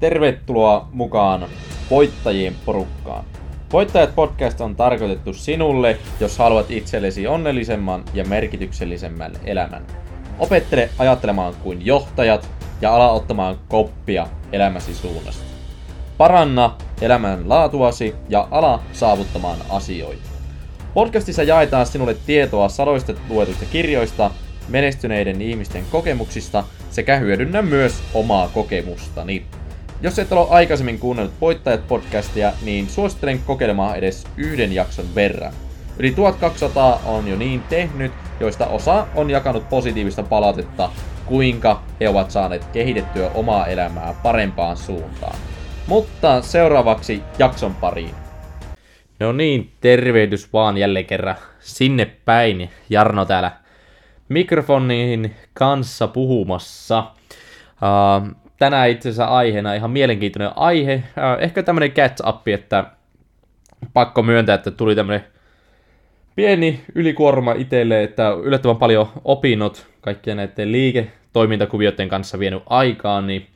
Tervetuloa mukaan voittajien porukkaan. Voittajat podcast on tarkoitettu sinulle, jos haluat itsellesi onnellisemman ja merkityksellisemmän elämän. Opettele ajattelemaan kuin johtajat ja ala ottamaan koppia elämäsi suunnasta. Paranna elämän laatuasi ja ala saavuttamaan asioita. Podcastissa jaetaan sinulle tietoa sadoista luetuista kirjoista, menestyneiden ihmisten kokemuksista sekä hyödynnä myös omaa kokemustani. Jos et ole aikaisemmin kuunnellut Voittajat podcastia, niin suosittelen kokeilemaan edes yhden jakson verran. Yli 1200 on jo niin tehnyt, joista osa on jakanut positiivista palautetta, kuinka he ovat saaneet kehitettyä omaa elämää parempaan suuntaan. Mutta seuraavaksi jakson pariin. No niin, tervehdys vaan jälleen kerran sinne päin. Jarno täällä mikrofonin kanssa puhumassa. Uh, tänään itse asiassa aiheena ihan mielenkiintoinen aihe. Uh, ehkä tämmönen catch-up, että pakko myöntää, että tuli tämmönen pieni ylikuorma itselle, että yllättävän paljon opinnot kaikkien näiden liiketoimintakuvioiden kanssa vienyt aikaan, niin,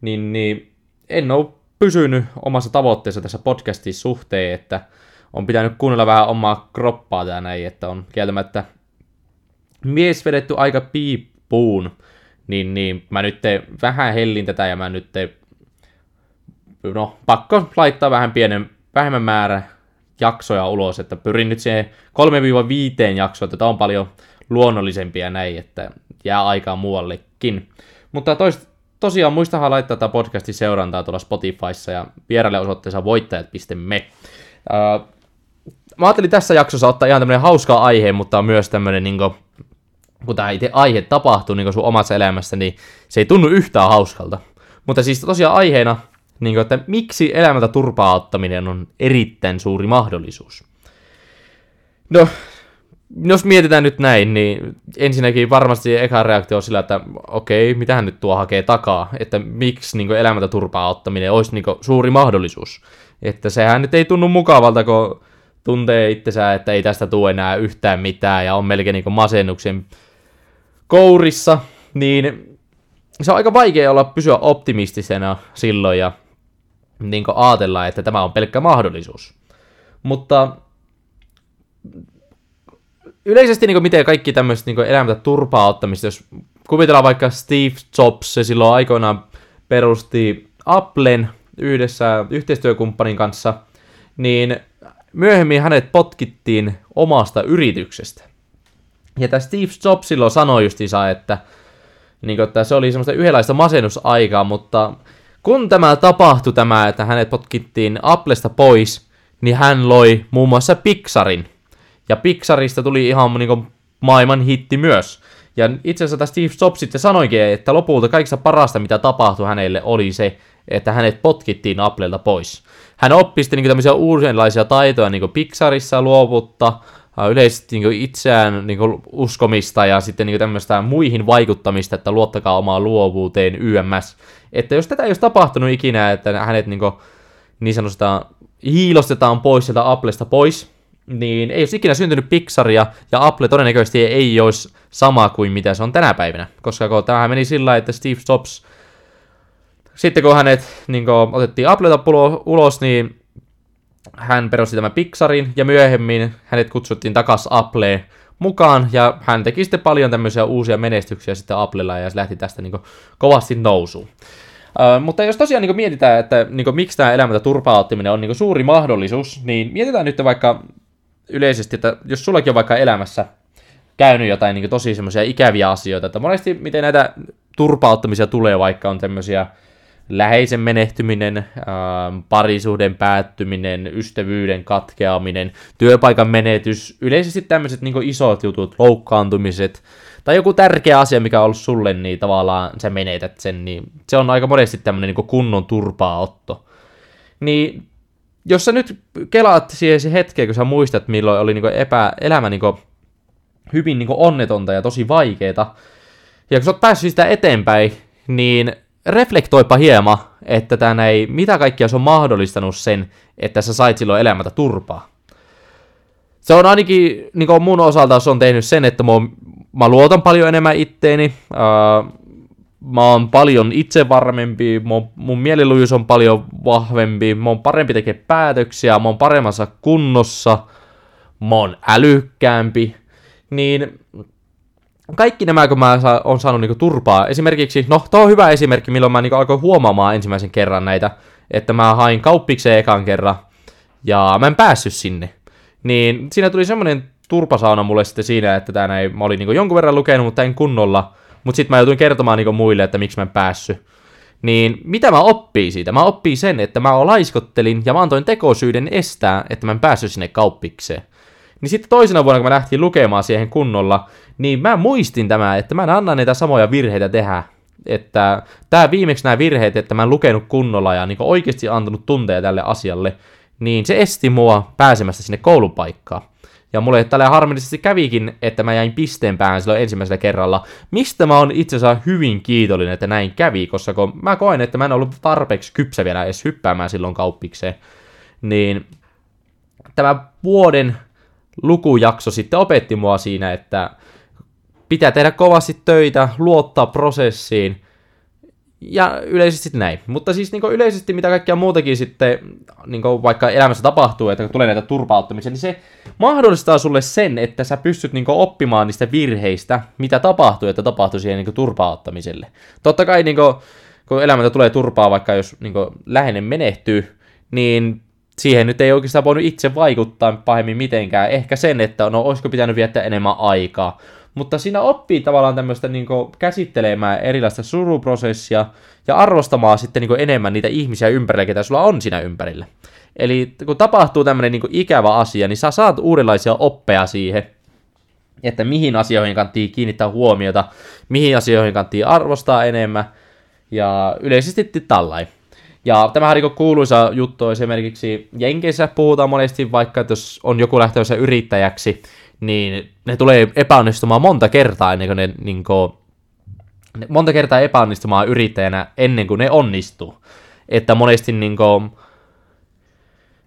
niin, niin en ole pysynyt omassa tavoitteessa tässä podcastin suhteen, että on pitänyt kuunnella vähän omaa kroppaa tää näin, että on kieltämättä mies vedetty aika piippuun, niin, niin mä nyt vähän hellin tätä ja mä nyt no pakko laittaa vähän pienen, vähemmän määrä jaksoja ulos, että pyrin nyt siihen 3-5 jaksoa, että tämä on paljon luonnollisempia näin, että jää aikaa muuallekin. Mutta toista, tosiaan muistahan laittaa tätä podcastin seurantaa tuolla Spotifyssa ja vieraille osoitteessa voittajat.me. Uh, mä ajattelin tässä jaksossa ottaa ihan tämmönen hauska aihe, mutta myös tämmönen niinku, kun tämä itse aihe tapahtuu niin sun omassa elämässä, niin se ei tunnu yhtään hauskalta. Mutta siis tosiaan aiheena, niin kuin, että miksi elämältä turpaa ottaminen on erittäin suuri mahdollisuus. No, jos mietitään nyt näin, niin ensinnäkin varmasti eka reaktio on sillä, että okei, mitähän nyt tuo hakee takaa, että miksi niin elämältä turpaa ottaminen olisi niin suuri mahdollisuus. Että sehän nyt ei tunnu mukavalta, kun tuntee itsensä, että ei tästä tule enää yhtään mitään ja on melkein niin masennuksen kourissa, niin se on aika vaikea olla pysyä optimistisena silloin ja niin ajatella, että tämä on pelkkä mahdollisuus. Mutta yleisesti niin miten kaikki tämmöiset niin elämältä turpaa ottamista, jos kuvitellaan vaikka Steve Jobs, se silloin aikoinaan perusti Applen yhdessä yhteistyökumppanin kanssa, niin myöhemmin hänet potkittiin omasta yrityksestä. Ja tämä Steve Jobs silloin sanoi justiinsa, että, niin kuin, että se oli semmoista yhdenlaista masennusaikaa, mutta kun tämä tapahtui tämä, että hänet potkittiin Applesta pois, niin hän loi muun muassa Pixarin. Ja Pixarista tuli ihan niin kuin, maailman hitti myös. Ja itse asiassa Steve Jobs sitten sanoikin, että lopulta kaikista parasta, mitä tapahtui hänelle, oli se, että hänet potkittiin Applelta pois. Hän oppi sitten niin tämmöisiä uudenlaisia taitoja, niin kuin Pixarissa luovutta, yleisesti niin itseään niin uskomista ja sitten niin tämmöistä muihin vaikuttamista, että luottakaa omaa luovuuteen YMS. Että jos tätä ei olisi tapahtunut ikinä, että hänet niin, kuin, niin sanotaan hiilostetaan pois sieltä Applesta pois, niin ei olisi ikinä syntynyt Pixaria, ja Apple todennäköisesti ei olisi sama kuin mitä se on tänä päivänä. Koska kun tämähän meni sillä että Steve Jobs, sitten kun hänet niin kun, otettiin Appleta ulos, niin hän perusti tämän Pixarin ja myöhemmin hänet kutsuttiin takas Appleen mukaan ja hän teki sitten paljon tämmöisiä uusia menestyksiä sitten Applella ja se lähti tästä niin kovasti nousuun. Uh, mutta jos tosiaan niin mietitään, että niin miksi tämä elämältä turpauttiminen on niin suuri mahdollisuus, niin mietitään nyt vaikka yleisesti, että jos sullakin on vaikka elämässä käynyt jotain niin tosi semmoisia ikäviä asioita, että monesti miten näitä turpauttamisia tulee, vaikka on tämmöisiä läheisen menehtyminen, äh, parisuuden päättyminen, ystävyyden katkeaminen, työpaikan menetys, yleisesti tämmöiset niin isot jutut, loukkaantumiset, tai joku tärkeä asia, mikä on ollut sulle, niin tavallaan sä menetät sen, niin se on aika monesti tämmöinen niin kunnon turpaaotto. Niin jos sä nyt kelaat siihen se hetken, kun sä muistat, milloin oli niin epä, elämä niin hyvin niin onnetonta ja tosi vaikeeta, ja kun sä oot päässyt sitä eteenpäin, niin reflektoipa hieman, että tänä ei, mitä kaikkia se on mahdollistanut sen, että sä sait silloin elämätä turpaa. Se on ainakin, niin kuin mun osalta se on tehnyt sen, että mä, mä luotan paljon enemmän itteeni, uh, mä oon paljon itsevarmempi, mun, mun mielilujuus on paljon vahvempi, mä oon parempi tekemään päätöksiä, mä oon paremmassa kunnossa, mä oon älykkäämpi, niin kaikki nämä, kun mä oon saanut niinku turpaa, esimerkiksi, no, tuo on hyvä esimerkki, milloin mä niinku alkoin huomaamaan ensimmäisen kerran näitä, että mä hain kauppikseen ekan kerran, ja mä en päässyt sinne. Niin siinä tuli semmoinen turpasauna mulle sitten siinä, että tää näin, mä olin niinku jonkun verran lukenut, mutta en kunnolla, mutta sitten mä joutuin kertomaan niinku muille, että miksi mä en päässyt. Niin mitä mä oppii siitä? Mä oppii sen, että mä laiskottelin ja mä antoin tekosyyden estää, että mä en päässyt sinne kauppikseen. Niin sitten toisena vuonna, kun mä lähtiin lukemaan siihen kunnolla, niin mä muistin tämä, että mä en anna niitä samoja virheitä tehdä. Että tämä viimeksi nämä virheet, että mä en lukenut kunnolla ja niin oikeasti antanut tunteja tälle asialle, niin se esti mua pääsemästä sinne koulupaikkaan. Ja mulle tällä harmillisesti kävikin, että mä jäin pisteen päähän silloin ensimmäisellä kerralla, mistä mä oon itse asiassa hyvin kiitollinen, että näin kävi, koska kun mä koen, että mä en ollut tarpeeksi kypsä vielä edes hyppäämään silloin kauppikseen, niin tämä vuoden lukujakso sitten opetti mua siinä, että pitää tehdä kovasti töitä, luottaa prosessiin, ja yleisesti näin. Mutta siis niin yleisesti mitä kaikkea muutakin sitten, niin vaikka elämässä tapahtuu, että kun tulee näitä turpauttamisia, niin se mahdollistaa sulle sen, että sä pystyt niin oppimaan niistä virheistä, mitä tapahtuu, että tapahtuu siihen niin turpauttamiselle. Totta kai niin kun elämältä tulee turpaa, vaikka jos niin läheinen menehtyy, niin siihen nyt ei oikeastaan voinut itse vaikuttaa pahemmin mitenkään. Ehkä sen, että no olisiko pitänyt viettää enemmän aikaa. Mutta siinä oppii tavallaan tämmöistä niin käsittelemään erilaista suruprosessia ja arvostamaan sitten niin enemmän niitä ihmisiä ympärillä, ketä sulla on siinä ympärillä. Eli kun tapahtuu tämmöinen niin ikävä asia, niin sä saat uudenlaisia oppeja siihen, että mihin asioihin kannattaa kiinnittää huomiota, mihin asioihin kannattaa arvostaa enemmän, ja yleisesti tällainen. Ja tämähän on kuuluisa juttu esimerkiksi Jenkeissä puhutaan monesti, vaikka että jos on joku lähtöössä yrittäjäksi, niin ne tulee epäonnistumaan monta kertaa ennen kuin ne, niin kuin, monta kertaa epäonnistumaan yrittäjänä ennen kuin ne onnistuu. Että monesti niin kuin,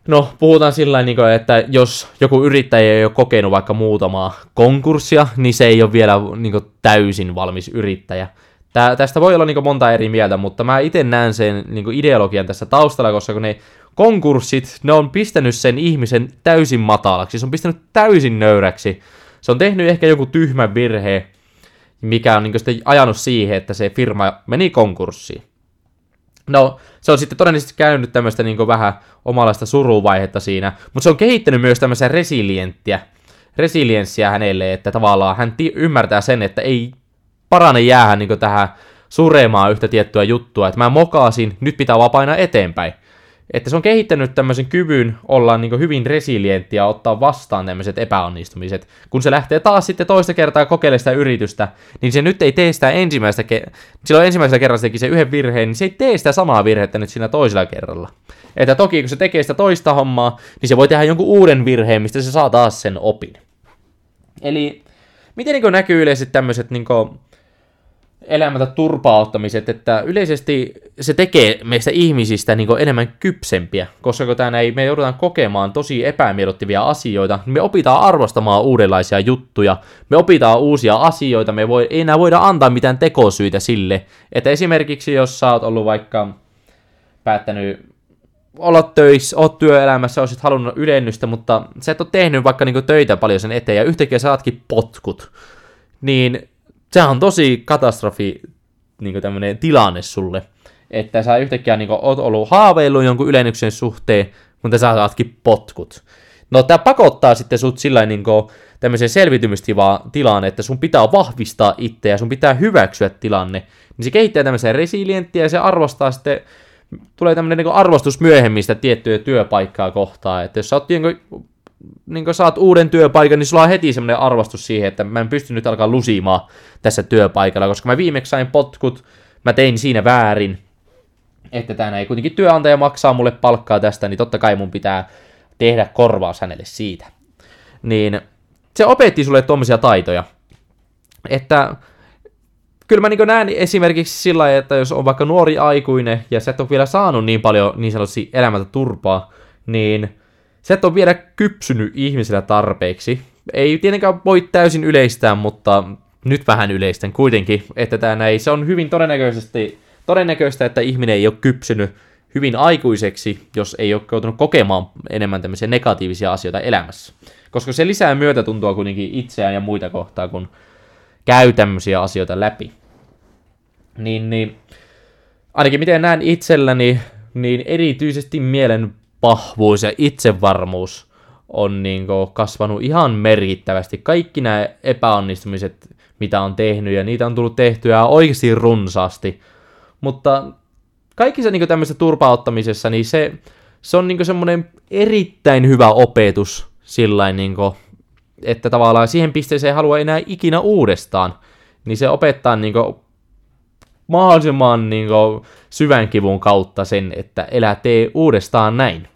No, puhutaan sillä niin kuin, että jos joku yrittäjä ei ole kokenut vaikka muutamaa konkurssia, niin se ei ole vielä niin kuin, täysin valmis yrittäjä. Tää, tästä voi olla niin kuin, monta eri mieltä, mutta mä itse näen sen niin kuin, ideologian tässä taustalla, koska kun ne konkurssit, ne on pistänyt sen ihmisen täysin matalaksi, se on pistänyt täysin nöyräksi. Se on tehnyt ehkä joku tyhmä virhe, mikä on niin sitten ajanut siihen, että se firma meni konkurssiin. No, se on sitten todennäköisesti käynyt tämmöistä niin vähän omalaista suruvaihetta siinä, mutta se on kehittänyt myös tämmöistä resilienttiä, resilienssiä hänelle, että tavallaan hän t- ymmärtää sen, että ei parane jäädä niin tähän suremaan yhtä tiettyä juttua, että mä mokaasin, nyt pitää vaan painaa eteenpäin. Että se on kehittänyt tämmöisen kyvyn olla niin hyvin resilientti ja ottaa vastaan tämmöiset epäonnistumiset. Kun se lähtee taas sitten toista kertaa kokeilemaan sitä yritystä, niin se nyt ei tee sitä ensimmäistä, ke- silloin ensimmäisellä kerralla se teki se yhden virheen, niin se ei tee sitä samaa virhettä nyt siinä toisella kerralla. Että toki kun se tekee sitä toista hommaa, niin se voi tehdä jonkun uuden virheen, mistä se saa taas sen opin. Eli miten niin näkyy yleisesti tämmöiset niin elämältä turpauttamiset, että yleisesti se tekee meistä ihmisistä niin enemmän kypsempiä, koska kun tämä ei, me joudutaan kokemaan tosi epämiellyttäviä asioita, niin me opitaan arvostamaan uudenlaisia juttuja, me opitaan uusia asioita, me voi, ei enää voida antaa mitään tekosyitä sille, että esimerkiksi jos sä oot ollut vaikka päättänyt olla töissä, oot työelämässä, olisit halunnut ylennystä, mutta sä et ole tehnyt vaikka niin töitä paljon sen eteen, ja yhtäkkiä saatkin potkut, niin sehän on tosi katastrofi niin tämmöinen tilanne sulle, että sä yhtäkkiä niin oot ollut haaveillut jonkun ylennyksen suhteen, mutta sä saatkin potkut. No tämä pakottaa sitten sut sillä niin tämmöisen selviytymistilaan, että sun pitää vahvistaa itseä, sun pitää hyväksyä tilanne, niin se kehittää tämmöisen resilienttiä ja se arvostaa sitten, tulee tämmöinen niin arvostus myöhemmin sitä tiettyä työpaikkaa kohtaan, että jos sä oot niin saat uuden työpaikan, niin sulla on heti semmoinen arvostus siihen, että mä en pysty nyt alkaa lusimaan tässä työpaikalla, koska mä viimeksi sain potkut, mä tein siinä väärin, että tänä ei kuitenkin työnantaja maksaa mulle palkkaa tästä, niin totta kai mun pitää tehdä korvaus hänelle siitä. Niin se opetti sulle tuommoisia taitoja, että kyllä mä niin näen esimerkiksi sillä lailla, että jos on vaikka nuori aikuinen ja sä et ole vielä saanut niin paljon niin sanotusti elämältä turpaa, niin Sä et ole vielä kypsynyt ihmisillä tarpeeksi. Ei tietenkään voi täysin yleistää, mutta nyt vähän yleisten kuitenkin, että tämä näin, se on hyvin todennäköisesti, todennäköistä, että ihminen ei ole kypsynyt hyvin aikuiseksi, jos ei ole joutunut kokemaan enemmän tämmöisiä negatiivisia asioita elämässä. Koska se lisää myötätuntoa kuitenkin itseään ja muita kohtaa, kun käy tämmöisiä asioita läpi. Niin, niin ainakin miten näen itselläni, niin erityisesti mielen pahvuus ja itsevarmuus on niin kasvanut ihan merkittävästi. Kaikki nämä epäonnistumiset, mitä on tehnyt, ja niitä on tullut tehtyä oikeasti runsaasti. Mutta kaikissa niin tämmöisessä turpauttamisessa, niin se, se on niin semmoinen erittäin hyvä opetus sillä niin kuin, että tavallaan siihen pisteeseen halua enää ikinä uudestaan, niin se opettaa niin kuin, mahdollisimman niin kuin, syvän kivun kautta sen, että elää tee uudestaan näin.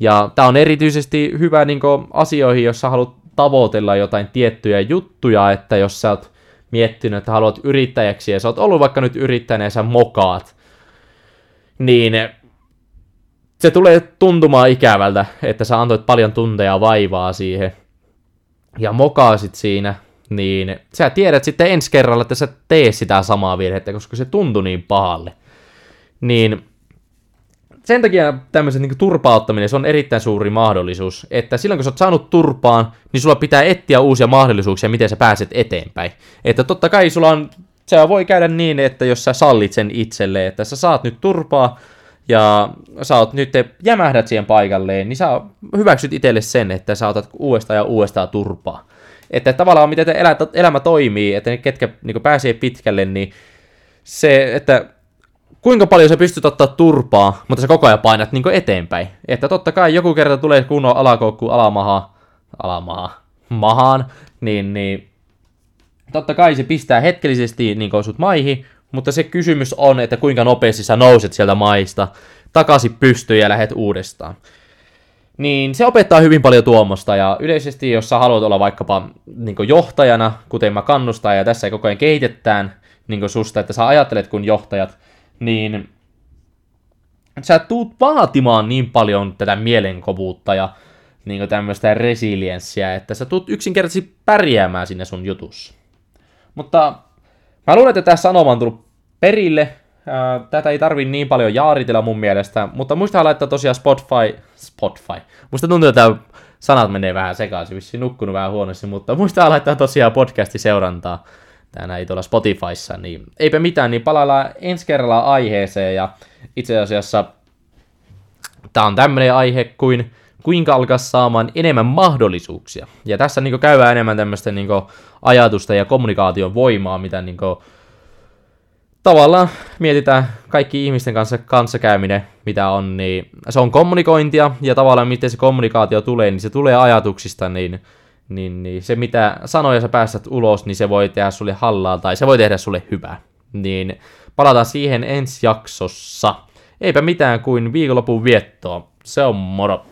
Ja tämä on erityisesti hyvä niin kuin, asioihin, jos haluat tavoitella jotain tiettyjä juttuja, että jos sä oot miettinyt, että haluat yrittäjäksi ja sä oot ollut vaikka nyt yrittäjänä ja sä mokaat, niin se tulee tuntumaan ikävältä, että sä antoit paljon tunteja vaivaa siihen ja mokaasit siinä, niin sä tiedät sitten ensi kerralla, että sä tee sitä samaa virhettä, koska se tuntui niin pahalle. Niin sen takia tämmöisen niin turpauttaminen, se on erittäin suuri mahdollisuus, että silloin kun sä oot saanut turpaan, niin sulla pitää etsiä uusia mahdollisuuksia, miten sä pääset eteenpäin. Että totta kai sulla on, se voi käydä niin, että jos sä sallit sen itselle, että sä saat nyt turpaa, ja sä oot nyt jämähdät siihen paikalleen, niin sä hyväksyt itselle sen, että sä otat uudestaan ja uudestaan turpaa. Että tavallaan miten elä, elämä toimii, että ne ketkä niin pääsee pitkälle, niin se, että kuinka paljon sä pystyt ottaa turpaa, mutta sä koko ajan painat niin eteenpäin. Että totta kai joku kerta tulee kunnon alakoukku alamaha, alamaha, mahaan, niin, niin totta kai se pistää hetkellisesti niin sut maihin, mutta se kysymys on, että kuinka nopeasti sä nouset sieltä maista takaisin pystyyn ja lähet uudestaan. Niin se opettaa hyvin paljon tuommoista, ja yleisesti jos sä haluat olla vaikkapa niin johtajana, kuten mä kannustan, ja tässä koko ajan kehitetään niin susta, että sä ajattelet kuin johtajat, niin sä tuut vaatimaan niin paljon tätä mielenkovuutta ja niin tämmöistä resilienssiä, että sä tuut yksinkertaisesti pärjäämään sinne sun jutussa. Mutta Mä luulen, että tässä sanoma on tullut perille. Tätä ei tarvi niin paljon jaaritella mun mielestä, mutta muista laittaa tosiaan Spotify, Spotify. Musta tuntuu, että sanat menee vähän sekaisin, vissiin nukkunut vähän huonosti, mutta muista laittaa tosiaan podcasti seurantaa. Tää ei tuolla Spotifyssa, niin eipä mitään, niin palaillaan ensi kerralla aiheeseen ja itse asiassa tää on tämmönen aihe kuin kuinka alkaa saamaan enemmän mahdollisuuksia. Ja tässä niin käydään enemmän tämmöistä niin ajatusta ja kommunikaation voimaa, mitä niin tavallaan mietitään kaikki ihmisten kanssa kanssakäyminen, mitä on, niin se on kommunikointia, ja tavallaan miten se kommunikaatio tulee, niin se tulee ajatuksista, niin, niin, niin se mitä sanoja sä päästät ulos, niin se voi tehdä sulle hallaa, tai se voi tehdä sulle hyvää. Niin palataan siihen ensi jaksossa. Eipä mitään kuin viikonlopun viettoa. Se on moro.